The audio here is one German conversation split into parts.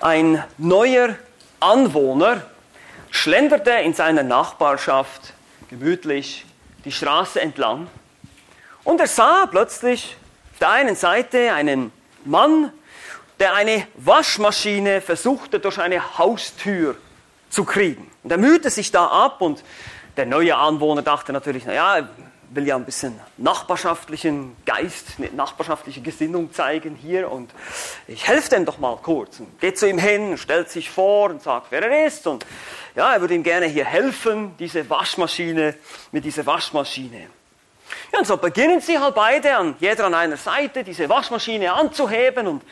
Ein neuer Anwohner schlenderte in seiner Nachbarschaft gemütlich die Straße entlang und er sah plötzlich auf der einen Seite einen Mann, der eine Waschmaschine versuchte durch eine Haustür zu kriegen. Und er mühte sich da ab und der neue Anwohner dachte natürlich, naja, will ja ein bisschen nachbarschaftlichen Geist, eine nachbarschaftliche Gesinnung zeigen hier und ich helfe dem doch mal kurz. Und geht zu ihm hin, stellt sich vor und sagt, wer er ist und ja, er würde ihm gerne hier helfen, diese Waschmaschine, mit dieser Waschmaschine. Ja, und so beginnen sie halt beide an jeder an einer Seite diese Waschmaschine anzuheben und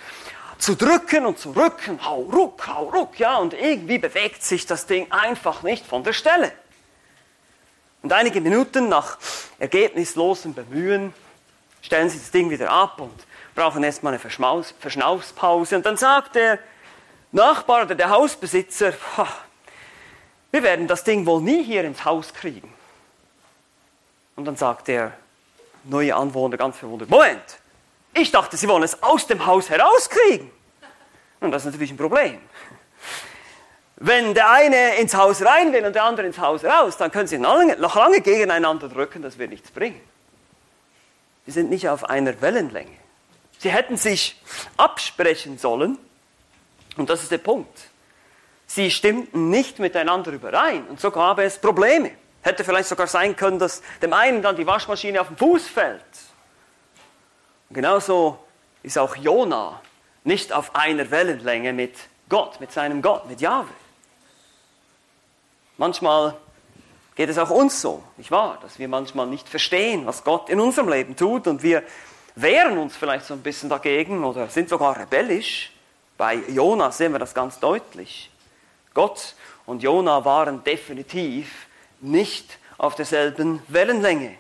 zu drücken und zu rücken, hau ruck, hau ruck, ja, und irgendwie bewegt sich das Ding einfach nicht von der Stelle. Und einige Minuten nach ergebnislosem Bemühen stellen sie das Ding wieder ab und brauchen erstmal eine Verschmaus Verschnaufspause. Und dann sagt der Nachbar oder der Hausbesitzer, wir werden das Ding wohl nie hier ins Haus kriegen. Und dann sagt der neue Anwohner ganz verwundert, Moment, ich dachte, Sie wollen es aus dem Haus herauskriegen. Und das ist natürlich ein Problem. Wenn der eine ins Haus rein will und der andere ins Haus raus, dann können sie noch lange gegeneinander drücken, das wird nichts bringen. Sie sind nicht auf einer Wellenlänge. Sie hätten sich absprechen sollen, und das ist der Punkt. Sie stimmten nicht miteinander überein und so gab es Probleme. Hätte vielleicht sogar sein können, dass dem einen dann die Waschmaschine auf den Fuß fällt. Und genauso ist auch Jona nicht auf einer Wellenlänge mit Gott, mit seinem Gott, mit Jahwe. Manchmal geht es auch uns so, nicht wahr? Dass wir manchmal nicht verstehen, was Gott in unserem Leben tut und wir wehren uns vielleicht so ein bisschen dagegen oder sind sogar rebellisch. Bei Jona sehen wir das ganz deutlich. Gott und Jona waren definitiv nicht auf derselben Wellenlänge.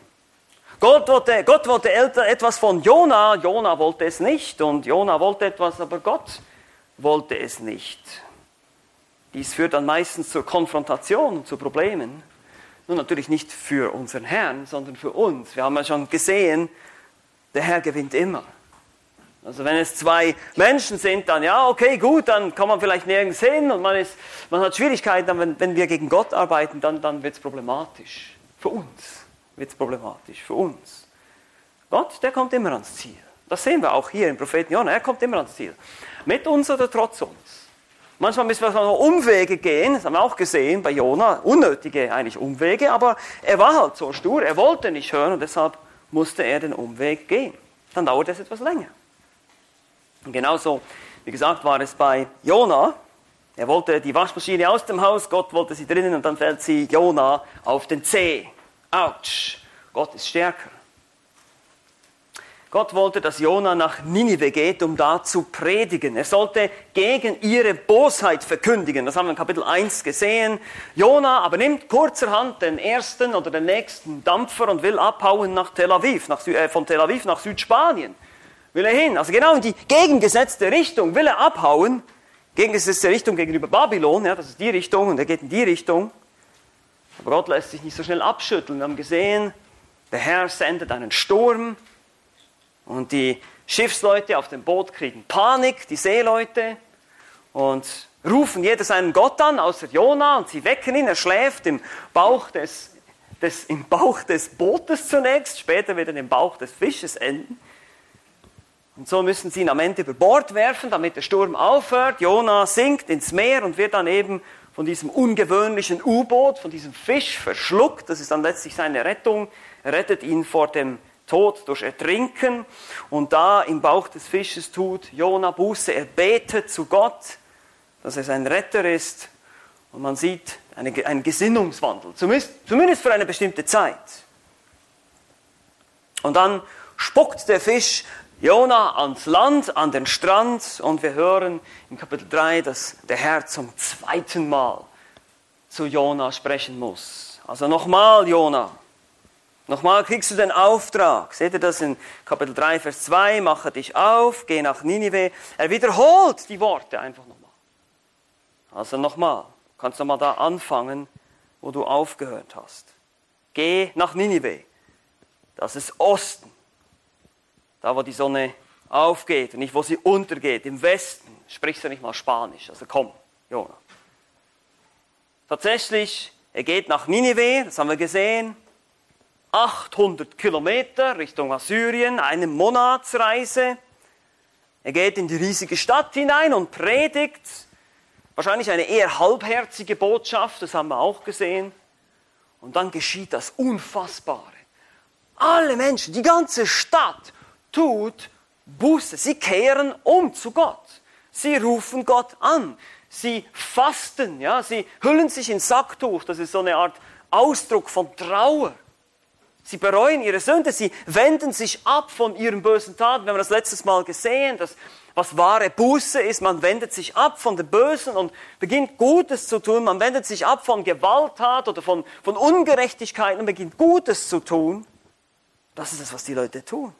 Gott wollte, Gott wollte etwas von Jona, Jona wollte es nicht und Jona wollte etwas, aber Gott wollte es nicht. Dies führt dann meistens zur Konfrontation und zu Problemen. Nun natürlich nicht für unseren Herrn, sondern für uns. Wir haben ja schon gesehen, der Herr gewinnt immer. Also wenn es zwei Menschen sind, dann ja, okay, gut, dann kann man vielleicht nirgends hin und man, ist, man hat Schwierigkeiten, wenn, wenn wir gegen Gott arbeiten, dann, dann wird es problematisch. Für uns wird es problematisch, für uns. Gott, der kommt immer ans Ziel. Das sehen wir auch hier im Propheten Jonah, er kommt immer ans Ziel. Mit uns oder trotz uns. Manchmal müssen wir noch Umwege gehen, das haben wir auch gesehen bei Jona, unnötige eigentlich Umwege, aber er war halt so stur, er wollte nicht hören und deshalb musste er den Umweg gehen. Dann dauert es etwas länger. Und genauso, wie gesagt, war es bei Jona. Er wollte die Waschmaschine aus dem Haus, Gott wollte sie drinnen und dann fällt sie Jona auf den Zeh. Autsch, Gott ist stärker. Gott wollte, dass Jona nach Ninive geht, um da zu predigen. Er sollte gegen ihre Bosheit verkündigen. Das haben wir in Kapitel 1 gesehen. Jona aber nimmt kurzerhand den ersten oder den nächsten Dampfer und will abhauen nach Tel Aviv, nach, äh, von Tel Aviv nach Südspanien. Will er hin. Also genau in die gegengesetzte Richtung will er abhauen. Gegengesetzte Richtung gegenüber Babylon, ja, das ist die Richtung und er geht in die Richtung. Aber Gott lässt sich nicht so schnell abschütteln. Wir haben gesehen, der Herr sendet einen Sturm und die Schiffsleute auf dem Boot kriegen Panik, die Seeleute, und rufen jeder seinen Gott an, außer Jona, und sie wecken ihn, er schläft im Bauch des, des, im Bauch des Bootes zunächst, später wird er im Bauch des Fisches enden. Und so müssen sie ihn am Ende über Bord werfen, damit der Sturm aufhört. Jona sinkt ins Meer und wird dann eben von diesem ungewöhnlichen U-Boot, von diesem Fisch verschluckt. Das ist dann letztlich seine Rettung. Er rettet ihn vor dem Tod durch Ertrinken. Und da im Bauch des Fisches tut Jona Buße, er betet zu Gott, dass er sein Retter ist. Und man sieht eine, einen Gesinnungswandel, zumindest, zumindest für eine bestimmte Zeit. Und dann spuckt der Fisch Jona ans Land, an den Strand und wir hören im Kapitel 3, dass der Herr zum zweiten Mal zu Jona sprechen muss. Also nochmal, Jona, Nochmal kriegst du den Auftrag. Seht ihr das in Kapitel 3, Vers 2? Mache dich auf, geh nach Ninive. Er wiederholt die Worte einfach nochmal. Also nochmal. Du kannst nochmal da anfangen, wo du aufgehört hast. Geh nach Ninive. Das ist Osten. Da, wo die Sonne aufgeht und nicht wo sie untergeht. Im Westen sprichst du nicht mal Spanisch. Also komm, Jona. Tatsächlich, er geht nach Ninive, das haben wir gesehen. 800 Kilometer Richtung Assyrien, eine Monatsreise. Er geht in die riesige Stadt hinein und predigt. Wahrscheinlich eine eher halbherzige Botschaft, das haben wir auch gesehen. Und dann geschieht das Unfassbare. Alle Menschen, die ganze Stadt tut Buße. Sie kehren um zu Gott. Sie rufen Gott an. Sie fasten, ja, sie hüllen sich in Sacktuch. Das ist so eine Art Ausdruck von Trauer. Sie bereuen ihre Sünde, sie wenden sich ab von ihren bösen Taten. Wir haben das letztes Mal gesehen, dass was wahre Buße ist, man wendet sich ab von dem Bösen und beginnt Gutes zu tun. Man wendet sich ab von Gewalttat oder von, von Ungerechtigkeit und beginnt Gutes zu tun. Das ist das, was die Leute tun.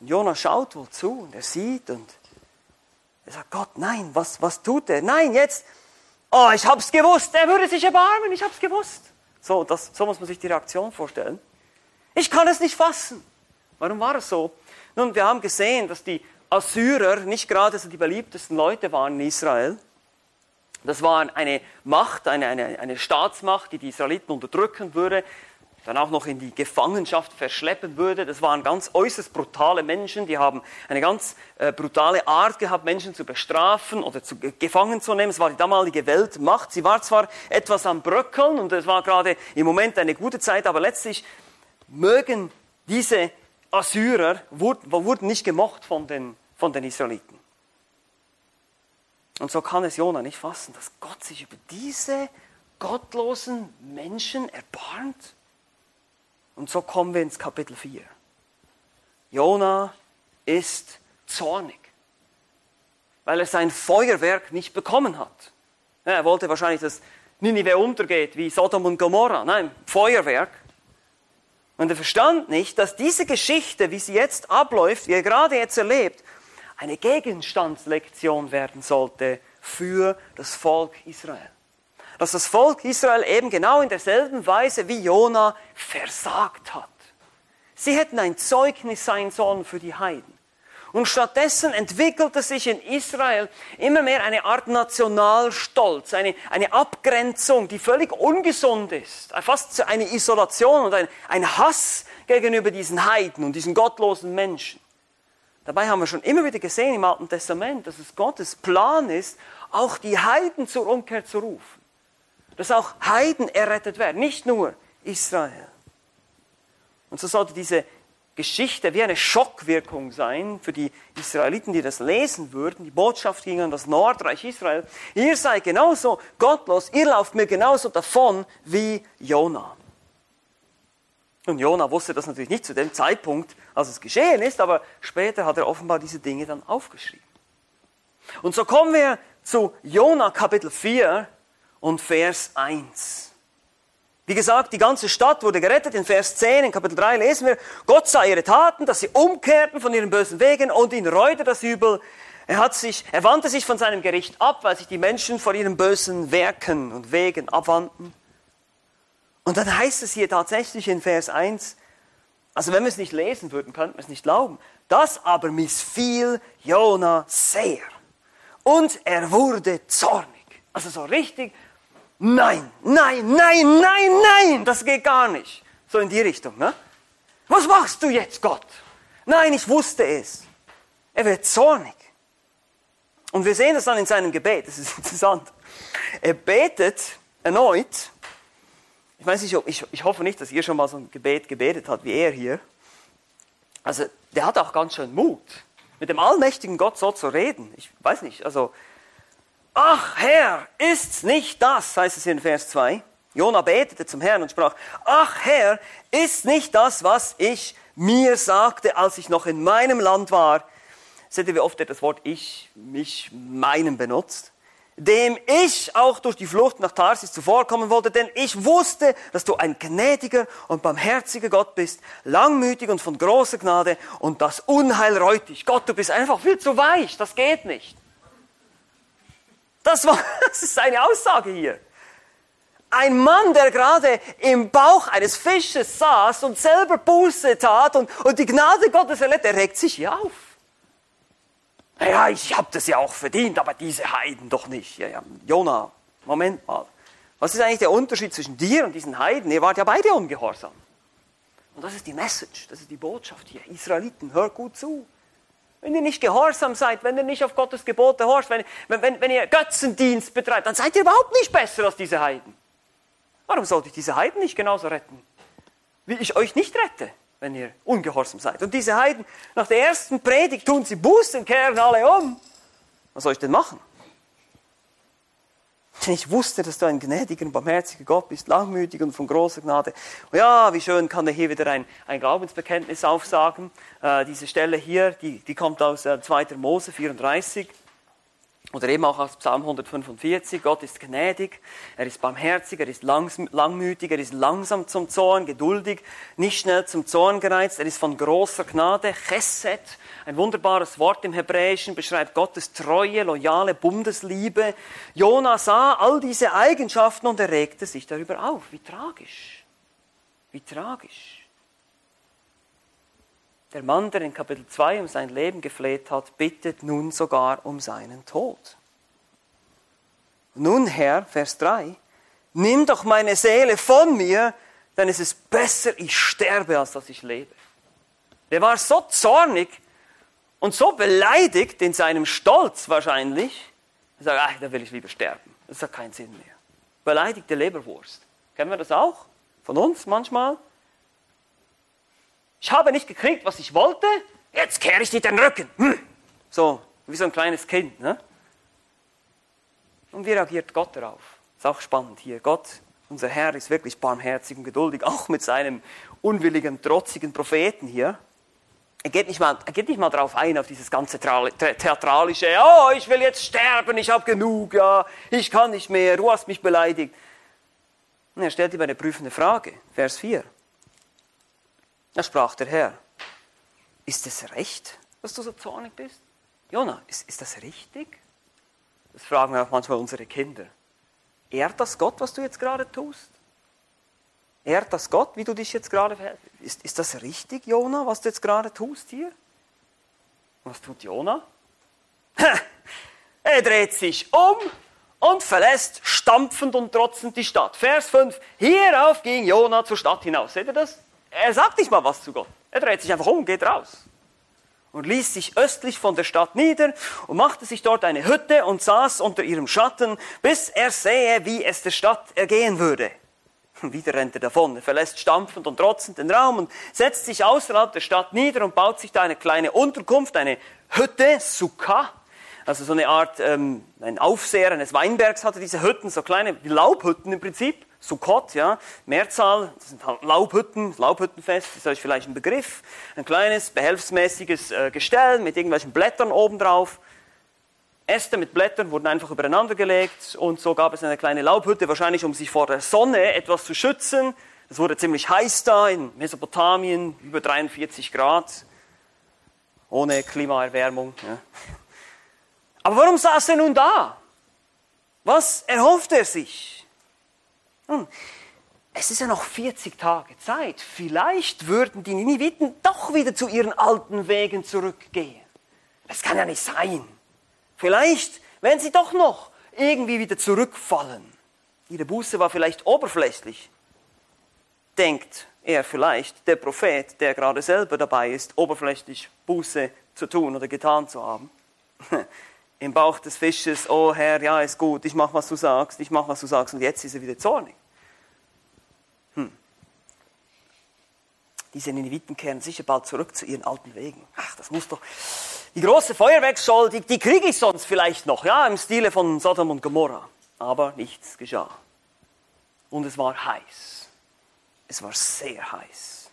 Und Jonah schaut wohl zu und er sieht und er sagt, Gott, nein, was, was tut er? Nein, jetzt, oh, ich hab's gewusst, er würde sich erbarmen, ich hab's gewusst. So, das, so muss man sich die Reaktion vorstellen. Ich kann es nicht fassen. Warum war es so? Nun, wir haben gesehen, dass die Assyrer nicht gerade so die beliebtesten Leute waren in Israel. Das war eine Macht, eine, eine, eine Staatsmacht, die die Israeliten unterdrücken würde dann auch noch in die Gefangenschaft verschleppen würde. Das waren ganz äußerst brutale Menschen, die haben eine ganz äh, brutale Art gehabt, Menschen zu bestrafen oder zu, gefangen zu nehmen. Es war die damalige Weltmacht. Sie war zwar etwas am Bröckeln und es war gerade im Moment eine gute Zeit, aber letztlich mögen diese Assyrer, wurden, wurden nicht gemocht von den, von den Israeliten. Und so kann es Jona nicht fassen, dass Gott sich über diese gottlosen Menschen erbarmt. Und so kommen wir ins Kapitel 4. Jona ist zornig, weil er sein Feuerwerk nicht bekommen hat. er wollte wahrscheinlich, dass Ninive untergeht wie Sodom und Gomorra. Nein, Feuerwerk. Und er verstand nicht, dass diese Geschichte, wie sie jetzt abläuft, wie er gerade jetzt erlebt, eine Gegenstandslektion werden sollte für das Volk Israel dass das Volk Israel eben genau in derselben Weise wie Jona versagt hat. Sie hätten ein Zeugnis sein sollen für die Heiden. Und stattdessen entwickelte sich in Israel immer mehr eine Art Nationalstolz, eine, eine Abgrenzung, die völlig ungesund ist. Fast eine Isolation und ein, ein Hass gegenüber diesen Heiden und diesen gottlosen Menschen. Dabei haben wir schon immer wieder gesehen im Alten Testament, dass es Gottes Plan ist, auch die Heiden zur Umkehr zu rufen dass auch Heiden errettet werden, nicht nur Israel. Und so sollte diese Geschichte wie eine Schockwirkung sein für die Israeliten, die das lesen würden. Die Botschaft ging an das Nordreich Israel. Ihr seid genauso gottlos, ihr lauft mir genauso davon wie Jona. Und Jona wusste das natürlich nicht zu dem Zeitpunkt, als es geschehen ist, aber später hat er offenbar diese Dinge dann aufgeschrieben. Und so kommen wir zu Jona Kapitel 4, und Vers 1. Wie gesagt, die ganze Stadt wurde gerettet. In Vers 10, in Kapitel 3 lesen wir, Gott sah ihre Taten, dass sie umkehrten von ihren bösen Wegen und ihn reute das Übel. Er, hat sich, er wandte sich von seinem Gericht ab, weil sich die Menschen vor ihren bösen Werken und Wegen abwandten. Und dann heißt es hier tatsächlich in Vers 1, also wenn wir es nicht lesen würden, könnten wir es nicht glauben. Das aber missfiel Jona sehr. Und er wurde zornig. Also so richtig nein, nein, nein, nein, nein, das geht gar nicht. So in die Richtung. Ne? Was machst du jetzt, Gott? Nein, ich wusste es. Er wird zornig. Und wir sehen das dann in seinem Gebet. Das ist interessant. Er betet erneut. Ich weiß nicht, ich, ich hoffe nicht, dass ihr schon mal so ein Gebet gebetet habt wie er hier. Also, der hat auch ganz schön Mut, mit dem allmächtigen Gott so zu reden. Ich weiß nicht, also Ach Herr, ist's nicht das, heißt es in Vers 2. Jona betete zum Herrn und sprach, ach Herr, ist nicht das, was ich mir sagte, als ich noch in meinem Land war. Seht ihr, wie oft er das Wort ich, mich, meinem benutzt? Dem ich auch durch die Flucht nach Tarsis zuvorkommen wollte, denn ich wusste, dass du ein gnädiger und barmherziger Gott bist, langmütig und von großer Gnade und das Unheil reut dich. Gott, du bist einfach viel zu weich, das geht nicht. Das, war, das ist seine Aussage hier. Ein Mann, der gerade im Bauch eines Fisches saß und selber Buße tat und, und die Gnade Gottes erlebt, der regt sich hier auf. Ja, ich habe das ja auch verdient, aber diese Heiden doch nicht. Ja, ja, Jona, Moment mal. Was ist eigentlich der Unterschied zwischen dir und diesen Heiden? Ihr wart ja beide ungehorsam. Und das ist die Message, das ist die Botschaft hier. Israeliten, hört gut zu. Wenn ihr nicht gehorsam seid, wenn ihr nicht auf Gottes Gebote horcht, wenn, wenn, wenn ihr Götzendienst betreibt, dann seid ihr überhaupt nicht besser als diese Heiden. Warum sollte ich diese Heiden nicht genauso retten, wie ich euch nicht rette, wenn ihr ungehorsam seid? Und diese Heiden, nach der ersten Predigt tun sie Buße und kehren alle um. Was soll ich denn machen? Denn ich wusste, dass du ein gnädiger und barmherziger Gott bist, langmütig und von großer Gnade. Und ja, wie schön kann er hier wieder ein, ein Glaubensbekenntnis aufsagen. Äh, diese Stelle hier, die, die kommt aus äh, 2. Mose 34. Oder eben auch aus Psalm 145, Gott ist gnädig, er ist barmherzig, er ist langmütig, er ist langsam zum Zorn, geduldig, nicht schnell zum Zorn gereizt, er ist von großer Gnade, Chesed, ein wunderbares Wort im Hebräischen, beschreibt Gottes treue, loyale Bundesliebe. Jona sah all diese Eigenschaften und er regte sich darüber auf. Wie tragisch, wie tragisch. Der Mann, der in Kapitel 2 um sein Leben gefleht hat, bittet nun sogar um seinen Tod. Nun, Herr, Vers 3, nimm doch meine Seele von mir, denn es ist besser, ich sterbe, als dass ich lebe. Der war so zornig und so beleidigt in seinem Stolz wahrscheinlich, er sagt, ach, da will ich lieber sterben. Das hat keinen Sinn mehr. Beleidigte Leberwurst. Kennen wir das auch? Von uns manchmal? Ich habe nicht gekriegt, was ich wollte, jetzt kehre ich dir den Rücken. Hm. So, wie so ein kleines Kind. Ne? Und wie reagiert Gott darauf? Ist auch spannend hier. Gott, unser Herr, ist wirklich barmherzig und geduldig, auch mit seinem unwilligen, trotzigen Propheten hier. Er geht nicht mal, er geht nicht mal drauf ein, auf dieses ganze theatralische, oh, ich will jetzt sterben, ich habe genug, ja, ich kann nicht mehr, du hast mich beleidigt. Und er stellt ihm eine prüfende Frage, Vers 4. Da sprach der Herr, ist es recht, dass du so zornig bist? Jona, ist, ist das richtig? Das fragen wir auch manchmal unsere Kinder. Ehrt das Gott, was du jetzt gerade tust? Ehrt das Gott, wie du dich jetzt gerade verhältst? Ist, ist das richtig, Jona, was du jetzt gerade tust hier? Was tut Jona? er dreht sich um und verlässt stampfend und trotzend die Stadt. Vers 5. Hierauf ging Jona zur Stadt hinaus. Seht ihr das? Er sagt nicht mal was zu Gott. Er dreht sich einfach um und geht raus. Und ließ sich östlich von der Stadt nieder und machte sich dort eine Hütte und saß unter ihrem Schatten, bis er sähe, wie es der Stadt ergehen würde. Wieder rennt er davon. Er verlässt stampfend und trotzend den Raum und setzt sich außerhalb der Stadt nieder und baut sich da eine kleine Unterkunft, eine Hütte, Sukkah. Also so eine Art, ähm, ein Aufseher eines Weinbergs hatte diese Hütten, so kleine Laubhütten im Prinzip. Sukkot, ja, Mehrzahl, das sind halt Laubhütten, Laubhüttenfest, ist euch vielleicht ein Begriff. Ein kleines, behelfsmäßiges äh, Gestell mit irgendwelchen Blättern obendrauf. Äste mit Blättern wurden einfach übereinander gelegt und so gab es eine kleine Laubhütte, wahrscheinlich um sich vor der Sonne etwas zu schützen. Es wurde ziemlich heiß da in Mesopotamien, über 43 Grad, ohne Klimaerwärmung. Ja. Aber warum saß er nun da? Was erhofft er sich? Nun, es ist ja noch 40 Tage Zeit. Vielleicht würden die Niniviten doch wieder zu ihren alten Wegen zurückgehen. Das kann ja nicht sein. Vielleicht werden sie doch noch irgendwie wieder zurückfallen. Ihre Buße war vielleicht oberflächlich. Denkt er vielleicht, der Prophet, der gerade selber dabei ist, oberflächlich Buße zu tun oder getan zu haben. im Bauch des Fisches, oh Herr, ja, ist gut, ich mach, was du sagst, ich mach, was du sagst, und jetzt ist er wieder zornig. Hm. Diese Nineviten kehren sicher bald zurück zu ihren alten Wegen. Ach, das muss doch. Die große Feuerwerksshow, die, die kriege ich sonst vielleicht noch, ja, im Stile von Sodom und Gomorra. Aber nichts geschah. Und es war heiß. Es war sehr heiß.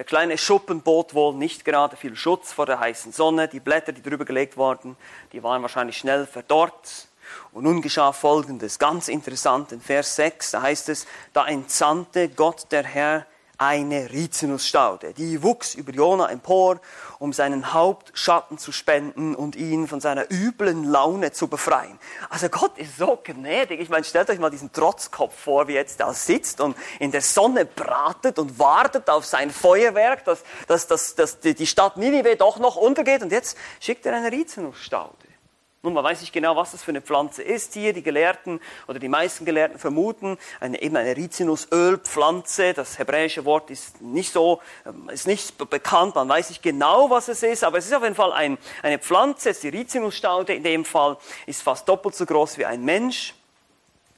Der kleine Schuppen bot wohl nicht gerade viel Schutz vor der heißen Sonne. Die Blätter, die drüber gelegt wurden, die waren wahrscheinlich schnell verdorrt. Und nun geschah Folgendes, ganz interessant, in Vers 6, da heißt es, da entsandte Gott der Herr eine Rizinusstaude. Die wuchs über Jona empor, um seinen Hauptschatten zu spenden und ihn von seiner üblen Laune zu befreien. Also Gott ist so gnädig. Ich meine, stellt euch mal diesen Trotzkopf vor, wie jetzt da sitzt und in der Sonne bratet und wartet auf sein Feuerwerk, dass, dass, dass, dass die Stadt Ninive doch noch untergeht und jetzt schickt er eine Rizinusstaude. Nun, man weiß nicht genau, was das für eine Pflanze ist hier. Die Gelehrten oder die meisten Gelehrten vermuten eine, eben eine Rizinusölpflanze. Das hebräische Wort ist nicht so, ähm, ist nicht bekannt. Man weiß nicht genau, was es ist, aber es ist auf jeden Fall ein, eine Pflanze. Die Rizinusstaude in dem Fall ist fast doppelt so groß wie ein Mensch.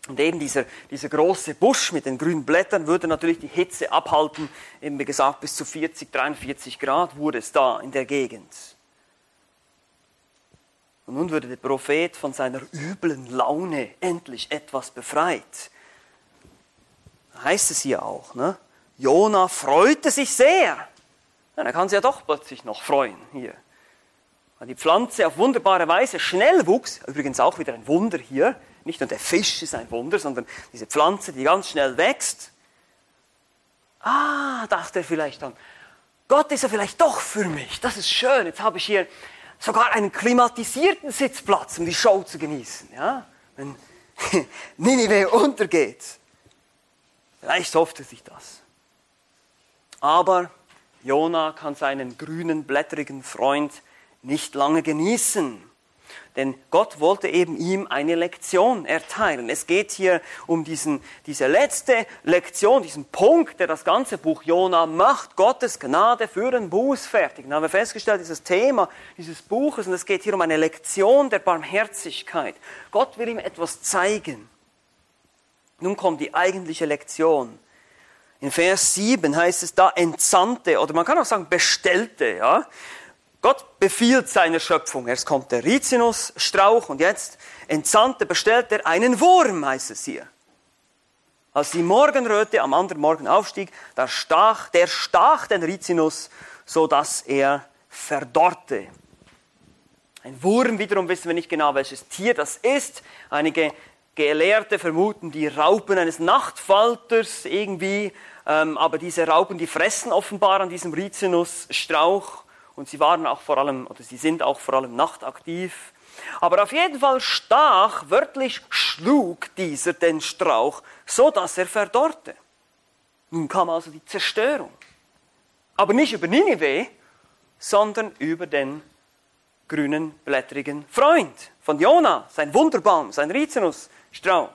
Und eben dieser, dieser große Busch mit den grünen Blättern würde natürlich die Hitze abhalten. Eben wie gesagt, bis zu 40, 43 Grad wurde es da in der Gegend. Und nun würde der Prophet von seiner üblen Laune endlich etwas befreit. Heißt es hier auch, ne? Jona freute sich sehr. Ja, er kann sich ja doch plötzlich noch freuen hier. Weil die Pflanze auf wunderbare Weise schnell wuchs, übrigens auch wieder ein Wunder hier, nicht nur der Fisch ist ein Wunder, sondern diese Pflanze, die ganz schnell wächst. Ah, dachte er vielleicht dann, Gott ist ja vielleicht doch für mich, das ist schön, jetzt habe ich hier sogar einen klimatisierten Sitzplatz, um die Show zu genießen. Ja? Wenn Ninive untergeht. Vielleicht hoffte sich das. Aber Jona kann seinen grünen, blättrigen Freund nicht lange genießen. Denn Gott wollte eben ihm eine Lektion erteilen. Es geht hier um diesen, diese letzte Lektion, diesen Punkt, der das ganze Buch Jona macht. Gottes Gnade für den Buß fertig. Dann haben wir festgestellt, dieses Thema dieses Buches, und es geht hier um eine Lektion der Barmherzigkeit. Gott will ihm etwas zeigen. Nun kommt die eigentliche Lektion. In Vers 7 heißt es da entsandte, oder man kann auch sagen bestellte, ja. Gott befiehlt seiner Schöpfung. Erst kommt der Rizinusstrauch und jetzt entsandte, bestellt er einen Wurm, heißt es hier. Als die Morgenröte am anderen Morgen aufstieg, da stach, der stach den Rizinus, so dass er verdorrte. Ein Wurm, wiederum wissen wir nicht genau, welches Tier das ist. Einige Gelehrte vermuten die Raupen eines Nachtfalters irgendwie, ähm, aber diese Raupen, die fressen offenbar an diesem Rizinusstrauch und sie waren auch vor allem, oder sie sind auch vor allem nachtaktiv. Aber auf jeden Fall stach, wörtlich schlug dieser den Strauch, so dass er verdorrte. Nun kam also die Zerstörung. Aber nicht über Ninive, sondern über den grünen, blättrigen Freund von Jona, sein Wunderbaum, sein Rizinusstrauch.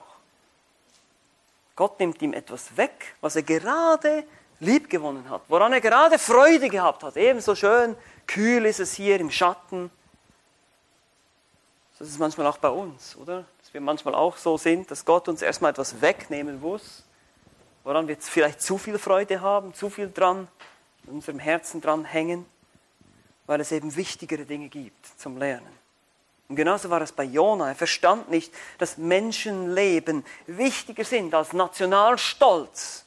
Gott nimmt ihm etwas weg, was er gerade lieb gewonnen hat, woran er gerade Freude gehabt hat. Ebenso schön kühl ist es hier im Schatten. Das ist manchmal auch bei uns, oder? Dass wir manchmal auch so sind, dass Gott uns erstmal etwas wegnehmen muss, woran wir vielleicht zu viel Freude haben, zu viel dran, in unserem Herzen dran hängen, weil es eben wichtigere Dinge gibt zum Lernen. Und genauso war es bei Jona. Er verstand nicht, dass Menschenleben wichtiger sind als Nationalstolz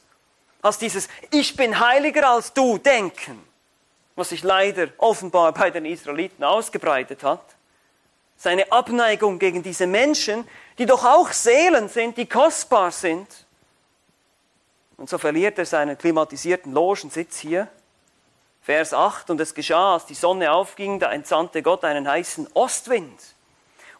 als dieses Ich bin heiliger als du denken, was sich leider offenbar bei den Israeliten ausgebreitet hat. Seine Abneigung gegen diese Menschen, die doch auch Seelen sind, die kostbar sind. Und so verliert er seinen klimatisierten Logensitz hier. Vers 8, und es geschah, als die Sonne aufging, da entsandte Gott einen heißen Ostwind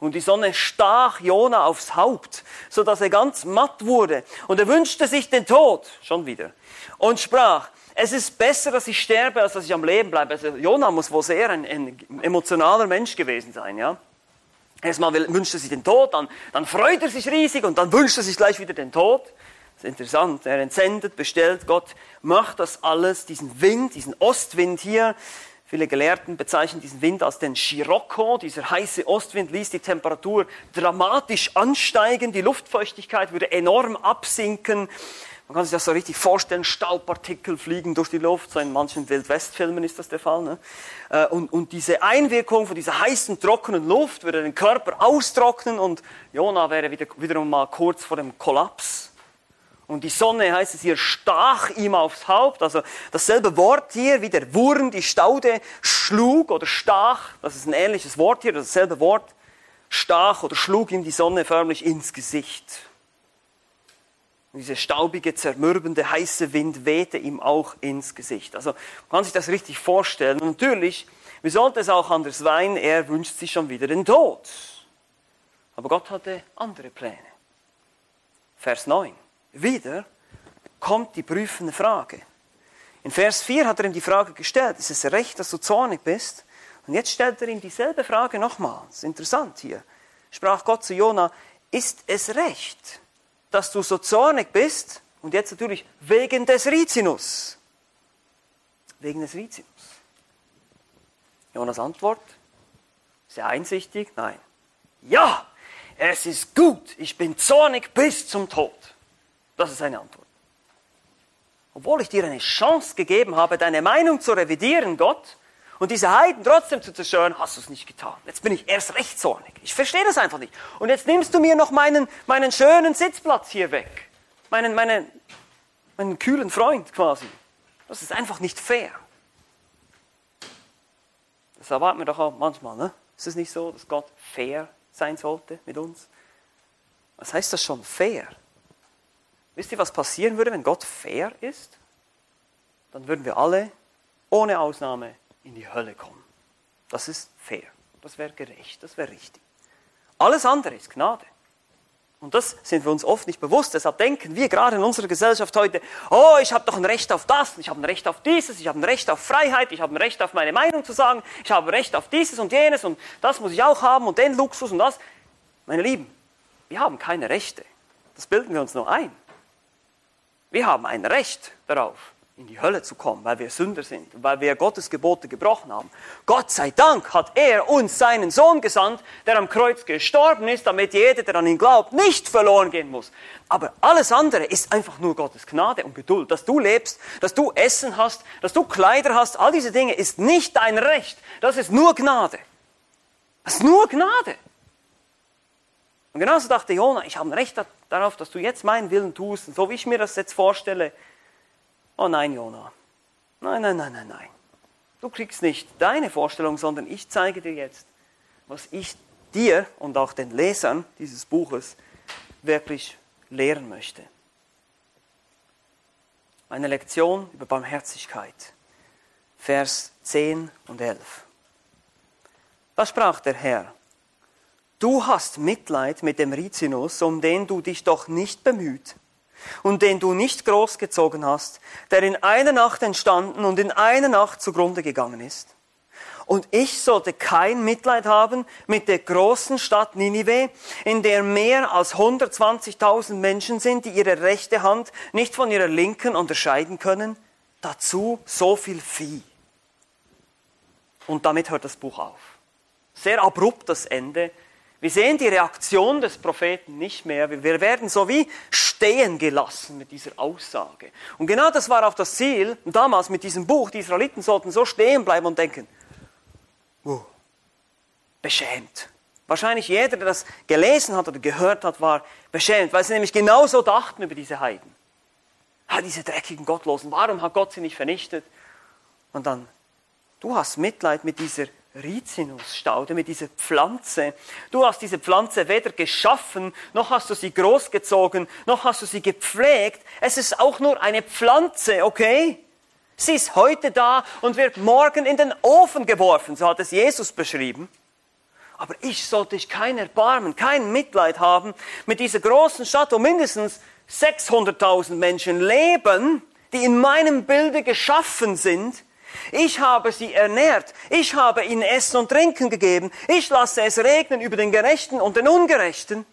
und die Sonne stach Jona aufs Haupt, so dass er ganz matt wurde. Und er wünschte sich den Tod, schon wieder, und sprach, es ist besser, dass ich sterbe, als dass ich am Leben bleibe. Also Jona muss wohl sehr ein, ein emotionaler Mensch gewesen sein, ja. Erstmal wünscht er sich den Tod, dann, dann freut er sich riesig und dann wünscht er sich gleich wieder den Tod. Das ist interessant. Er entsendet, bestellt, Gott macht das alles, diesen Wind, diesen Ostwind hier, Viele Gelehrten bezeichnen diesen Wind als den Scirocco. Dieser heiße Ostwind ließ die Temperatur dramatisch ansteigen. Die Luftfeuchtigkeit würde enorm absinken. Man kann sich das so richtig vorstellen, Staubpartikel fliegen durch die Luft. So in manchen Wildwestfilmen ist das der Fall. Ne? Äh, und, und diese Einwirkung von dieser heißen, trockenen Luft würde den Körper austrocknen und Jona wäre wieder, wiederum mal kurz vor dem Kollaps. Und die Sonne, heißt es hier, stach ihm aufs Haupt. Also dasselbe Wort hier, wie der Wurm die Staude schlug oder stach. Das ist ein ähnliches Wort hier, dasselbe Wort. Stach oder schlug ihm die Sonne förmlich ins Gesicht. Und dieser staubige, zermürbende, heiße Wind wehte ihm auch ins Gesicht. Also man kann sich das richtig vorstellen. Und natürlich, wie sollte es auch anders sein, er wünscht sich schon wieder den Tod. Aber Gott hatte andere Pläne. Vers 9. Wieder kommt die prüfende Frage. In Vers 4 hat er ihm die Frage gestellt, ist es recht, dass du zornig bist? Und jetzt stellt er ihm dieselbe Frage nochmal. Das ist interessant hier. Sprach Gott zu Jona, ist es recht, dass du so zornig bist? Und jetzt natürlich wegen des Rizinus. Wegen des Rizinus. Jonas Antwort, sehr einsichtig, nein. Ja, es ist gut, ich bin zornig bis zum Tod. Das ist seine Antwort. Obwohl ich dir eine Chance gegeben habe, deine Meinung zu revidieren, Gott, und diese Heiden trotzdem zu zerstören, hast du es nicht getan. Jetzt bin ich erst recht zornig. Ich verstehe das einfach nicht. Und jetzt nimmst du mir noch meinen, meinen schönen Sitzplatz hier weg. Meinen, meinen, meinen kühlen Freund quasi. Das ist einfach nicht fair. Das erwarten wir doch auch manchmal, ne? Ist es nicht so, dass Gott fair sein sollte mit uns? Was heißt das schon fair? Wisst ihr, was passieren würde, wenn Gott fair ist? Dann würden wir alle ohne Ausnahme in die Hölle kommen. Das ist fair, das wäre gerecht, das wäre richtig. Alles andere ist Gnade. Und das sind wir uns oft nicht bewusst. Deshalb denken wir gerade in unserer Gesellschaft heute, oh, ich habe doch ein Recht auf das, ich habe ein Recht auf dieses, ich habe ein Recht auf Freiheit, ich habe ein Recht auf meine Meinung zu sagen, ich habe ein Recht auf dieses und jenes und das muss ich auch haben und den Luxus und das. Meine Lieben, wir haben keine Rechte. Das bilden wir uns nur ein. Wir haben ein Recht darauf, in die Hölle zu kommen, weil wir Sünder sind, weil wir Gottes Gebote gebrochen haben. Gott sei Dank hat er uns seinen Sohn gesandt, der am Kreuz gestorben ist, damit jeder, der an ihn glaubt, nicht verloren gehen muss. Aber alles andere ist einfach nur Gottes Gnade und Geduld. Dass du lebst, dass du Essen hast, dass du Kleider hast, all diese Dinge ist nicht dein Recht. Das ist nur Gnade. Das ist nur Gnade. Und genauso dachte Jona, ich habe ein Recht darauf, dass du jetzt meinen Willen tust, so wie ich mir das jetzt vorstelle, Oh nein, Jona. Nein, nein, nein, nein, nein. Du kriegst nicht deine Vorstellung, sondern ich zeige dir jetzt, was ich dir und auch den Lesern dieses Buches wirklich lehren möchte. Eine Lektion über Barmherzigkeit. Vers 10 und 11. Da sprach der Herr, du hast Mitleid mit dem Rizinus, um den du dich doch nicht bemüht und den du nicht großgezogen hast, der in einer Nacht entstanden und in einer Nacht zugrunde gegangen ist. Und ich sollte kein Mitleid haben mit der großen Stadt Ninive, in der mehr als 120.000 Menschen sind, die ihre rechte Hand nicht von ihrer linken unterscheiden können. Dazu so viel Vieh. Und damit hört das Buch auf. Sehr abrupt das Ende. Wir sehen die Reaktion des Propheten nicht mehr. Wir werden so wie stehen gelassen mit dieser Aussage. Und genau das war auch das Ziel damals mit diesem Buch. Die Israeliten sollten so stehen bleiben und denken, wow, beschämt. Wahrscheinlich jeder, der das gelesen hat oder gehört hat, war beschämt, weil sie nämlich genauso dachten über diese Heiden. Ah, diese dreckigen Gottlosen, warum hat Gott sie nicht vernichtet? Und dann, du hast Mitleid mit dieser Rizinusstaude, mit dieser Pflanze. Du hast diese Pflanze weder geschaffen, noch hast du sie großgezogen, noch hast du sie gepflegt. Es ist auch nur eine Pflanze, okay? Sie ist heute da und wird morgen in den Ofen geworfen, so hat es Jesus beschrieben. Aber ich sollte ich kein Erbarmen, kein Mitleid haben mit dieser großen Stadt, wo mindestens 600.000 Menschen leben, die in meinem Bilde geschaffen sind, ich habe sie ernährt. Ich habe ihnen Essen und Trinken gegeben. Ich lasse es regnen über den Gerechten und den Ungerechten.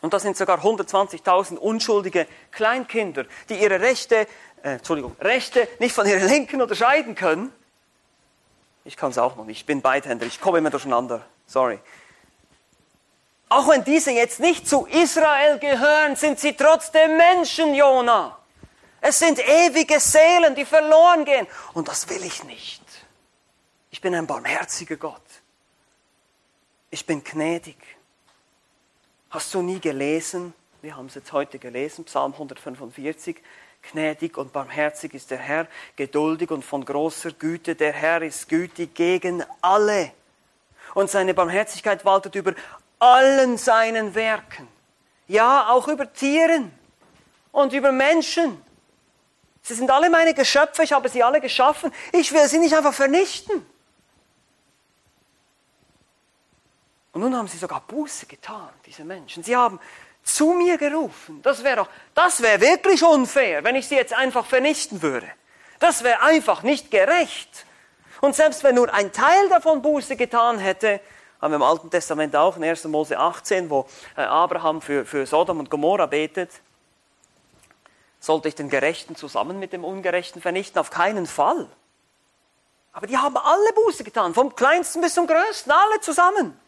Und das sind sogar 120.000 unschuldige Kleinkinder, die ihre Rechte, äh, Entschuldigung, Rechte nicht von ihren Linken unterscheiden können. Ich kann es auch noch nicht. Ich bin Beidhänder. Ich komme immer durcheinander. Sorry. Auch wenn diese jetzt nicht zu Israel gehören, sind sie trotzdem Menschen, Jona. Es sind ewige Seelen, die verloren gehen. Und das will ich nicht. Ich bin ein barmherziger Gott. Ich bin gnädig. Hast du nie gelesen? Wir haben es jetzt heute gelesen, Psalm 145. Gnädig und barmherzig ist der Herr, geduldig und von großer Güte. Der Herr ist gütig gegen alle. Und seine Barmherzigkeit waltet über allen seinen Werken. Ja, auch über Tieren und über Menschen. Sie sind alle meine Geschöpfe, ich habe sie alle geschaffen. Ich will sie nicht einfach vernichten. Und nun haben sie sogar Buße getan, diese Menschen. Sie haben zu mir gerufen. Das wäre doch, das wäre wirklich unfair, wenn ich sie jetzt einfach vernichten würde. Das wäre einfach nicht gerecht. Und selbst wenn nur ein Teil davon Buße getan hätte, haben wir im Alten Testament auch in 1. Mose 18, wo äh, Abraham für, für Sodom und Gomorra betet, sollte ich den Gerechten zusammen mit dem Ungerechten vernichten? Auf keinen Fall. Aber die haben alle Buße getan, vom kleinsten bis zum größten, alle zusammen.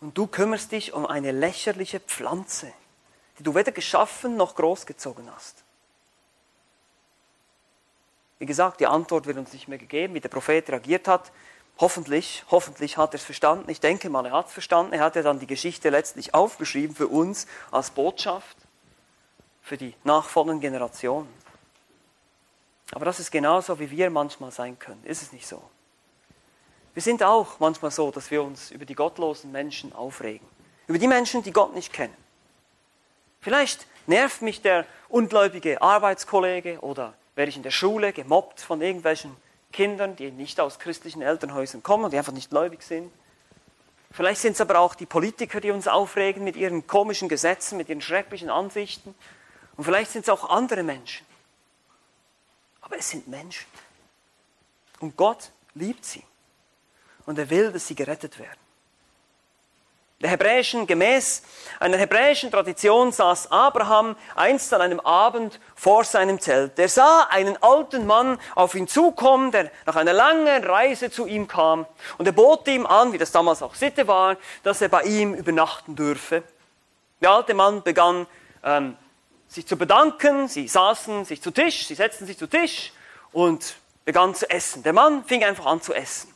Und du kümmerst dich um eine lächerliche Pflanze, die du weder geschaffen noch großgezogen hast. Wie gesagt, die Antwort wird uns nicht mehr gegeben, wie der Prophet reagiert hat. Hoffentlich, hoffentlich hat er es verstanden. Ich denke mal, er hat es verstanden. Er hat ja dann die Geschichte letztlich aufgeschrieben für uns als Botschaft, für die nachfolgenden Generationen. Aber das ist genauso, wie wir manchmal sein können. Ist es nicht so? Wir sind auch manchmal so, dass wir uns über die gottlosen Menschen aufregen. Über die Menschen, die Gott nicht kennen. Vielleicht nervt mich der ungläubige Arbeitskollege oder werde ich in der Schule gemobbt von irgendwelchen Kindern, die nicht aus christlichen Elternhäusern kommen, die einfach nicht gläubig sind. Vielleicht sind es aber auch die Politiker, die uns aufregen mit ihren komischen Gesetzen, mit ihren schrecklichen Ansichten. Und vielleicht sind es auch andere Menschen. Aber es sind Menschen. Und Gott liebt sie und er will, dass sie gerettet werden. Der hebräischen, gemäß einer hebräischen Tradition saß Abraham einst an einem Abend vor seinem Zelt. Er sah einen alten Mann auf ihn zukommen, der nach einer langen Reise zu ihm kam. Und er bot ihm an, wie das damals auch Sitte war, dass er bei ihm übernachten dürfe. Der alte Mann begann, ähm, sich zu bedanken. Sie saßen sich zu Tisch, sie setzten sich zu Tisch und begannen zu essen. Der Mann fing einfach an zu essen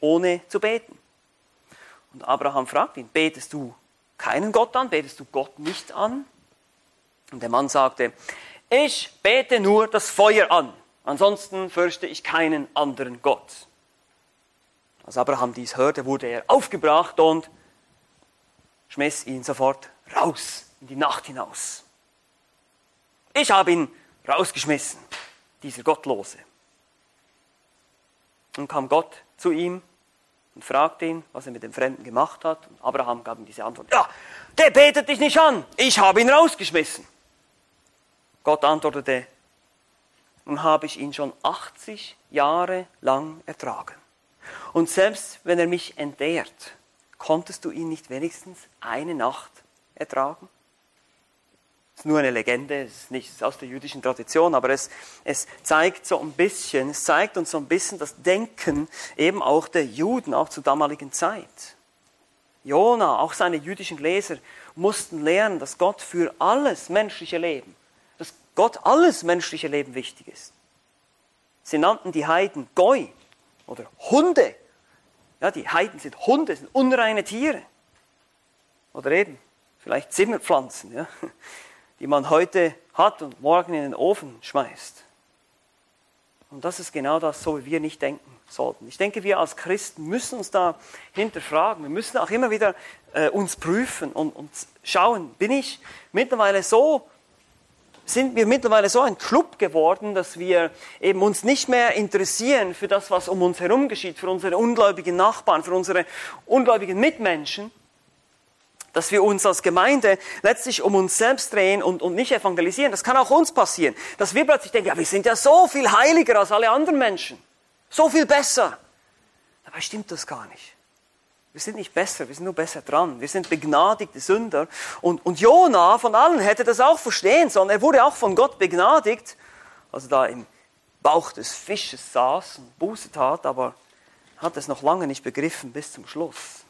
ohne zu beten. Und Abraham fragt ihn, betest du keinen Gott an, betest du Gott nicht an? Und der Mann sagte, ich bete nur das Feuer an, ansonsten fürchte ich keinen anderen Gott. Als Abraham dies hörte, wurde er aufgebracht und schmiss ihn sofort raus in die Nacht hinaus. Ich habe ihn rausgeschmissen, dieser Gottlose. Und kam Gott zu ihm und fragte ihn, was er mit dem Fremden gemacht hat. Und Abraham gab ihm diese Antwort, ja, der betet dich nicht an, ich habe ihn rausgeschmissen. Gott antwortete, nun habe ich ihn schon 80 Jahre lang ertragen. Und selbst wenn er mich entehrt, konntest du ihn nicht wenigstens eine Nacht ertragen? Ist nur eine Legende, es ist nicht aus der jüdischen Tradition, aber es, es zeigt so ein bisschen, es zeigt uns so ein bisschen das Denken eben auch der Juden, auch zur damaligen Zeit. Jona, auch seine jüdischen Leser mussten lernen, dass Gott für alles menschliche Leben, dass Gott alles menschliche Leben wichtig ist. Sie nannten die Heiden Goi oder Hunde. Ja, die Heiden sind Hunde, sind unreine Tiere. Oder eben vielleicht Zimmerpflanzen. Ja die man heute hat und morgen in den Ofen schmeißt. Und das ist genau das, so wie wir nicht denken sollten. Ich denke, wir als Christen müssen uns da hinterfragen. Wir müssen auch immer wieder äh, uns prüfen und, und schauen, bin ich mittlerweile so, sind wir mittlerweile so ein Club geworden, dass wir eben uns nicht mehr interessieren für das, was um uns herum geschieht, für unsere ungläubigen Nachbarn, für unsere ungläubigen Mitmenschen, dass wir uns als Gemeinde letztlich um uns selbst drehen und, und nicht evangelisieren. Das kann auch uns passieren, dass wir plötzlich denken, ja, wir sind ja so viel heiliger als alle anderen Menschen, so viel besser. Dabei stimmt das gar nicht. Wir sind nicht besser, wir sind nur besser dran. Wir sind begnadigte Sünder. Und, und Jona von allen hätte das auch verstehen sollen. Er wurde auch von Gott begnadigt, also da im Bauch des Fisches saß und Buße tat, aber hat es noch lange nicht begriffen bis zum Schluss.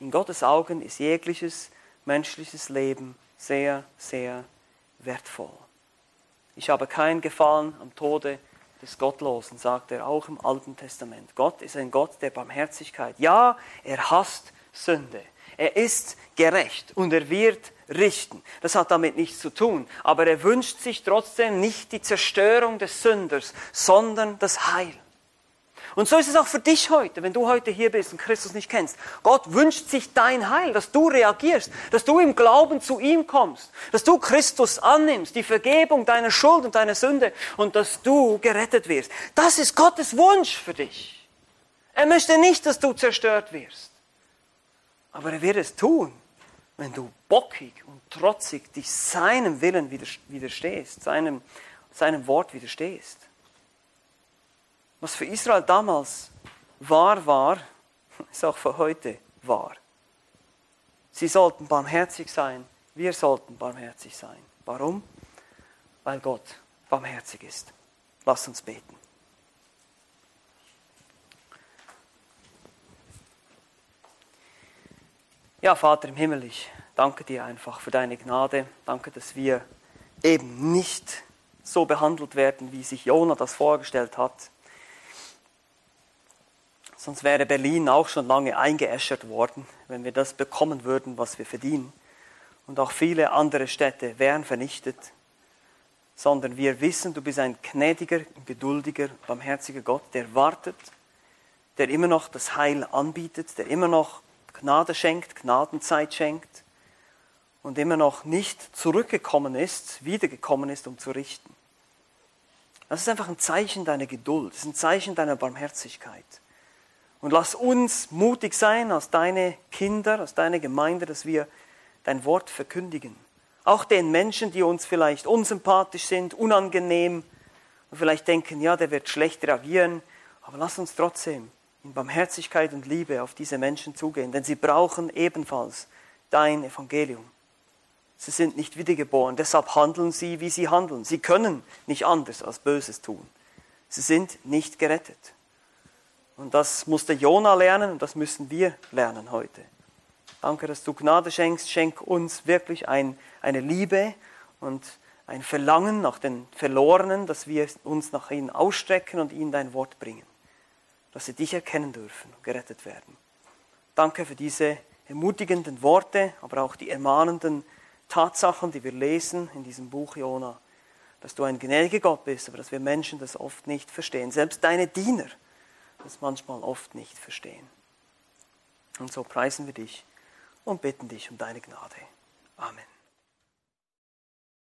In Gottes Augen ist jegliches menschliches Leben sehr, sehr wertvoll. Ich habe kein Gefallen am Tode des Gottlosen, sagt er auch im Alten Testament. Gott ist ein Gott der Barmherzigkeit. Ja, er hasst Sünde. Er ist gerecht und er wird richten. Das hat damit nichts zu tun. Aber er wünscht sich trotzdem nicht die Zerstörung des Sünders, sondern das Heil. Und so ist es auch für dich heute, wenn du heute hier bist und Christus nicht kennst. Gott wünscht sich dein Heil, dass du reagierst, dass du im Glauben zu ihm kommst, dass du Christus annimmst, die Vergebung deiner Schuld und deiner Sünde und dass du gerettet wirst. Das ist Gottes Wunsch für dich. Er möchte nicht, dass du zerstört wirst. Aber er wird es tun, wenn du bockig und trotzig dich seinem Willen widerstehst, seinem, seinem Wort widerstehst. Was für Israel damals wahr war, ist auch für heute wahr. Sie sollten barmherzig sein, wir sollten barmherzig sein. Warum? Weil Gott barmherzig ist. Lass uns beten. Ja, Vater im Himmel, ich danke dir einfach für deine Gnade. Danke, dass wir eben nicht so behandelt werden, wie sich Jona das vorgestellt hat. Sonst wäre Berlin auch schon lange eingeäschert worden, wenn wir das bekommen würden, was wir verdienen. Und auch viele andere Städte wären vernichtet. Sondern wir wissen, du bist ein gnädiger, geduldiger, barmherziger Gott, der wartet, der immer noch das Heil anbietet, der immer noch Gnade schenkt, Gnadenzeit schenkt und immer noch nicht zurückgekommen ist, wiedergekommen ist, um zu richten. Das ist einfach ein Zeichen deiner Geduld, das ist ein Zeichen deiner Barmherzigkeit. Und lass uns mutig sein als deine Kinder, als deine Gemeinde, dass wir dein Wort verkündigen. Auch den Menschen, die uns vielleicht unsympathisch sind, unangenehm und vielleicht denken, ja, der wird schlecht reagieren, aber lass uns trotzdem in Barmherzigkeit und Liebe auf diese Menschen zugehen, denn sie brauchen ebenfalls dein Evangelium. Sie sind nicht wiedergeboren, deshalb handeln sie, wie sie handeln. Sie können nicht anders als Böses tun. Sie sind nicht gerettet. Und das musste Jona lernen und das müssen wir lernen heute. Danke, dass du Gnade schenkst. Schenk uns wirklich ein, eine Liebe und ein Verlangen nach den Verlorenen, dass wir uns nach ihnen ausstrecken und ihnen dein Wort bringen. Dass sie dich erkennen dürfen und gerettet werden. Danke für diese ermutigenden Worte, aber auch die ermahnenden Tatsachen, die wir lesen in diesem Buch Jona. Dass du ein gnädiger Gott bist, aber dass wir Menschen das oft nicht verstehen. Selbst deine Diener das manchmal oft nicht verstehen. Und so preisen wir dich und bitten dich um deine Gnade. Amen.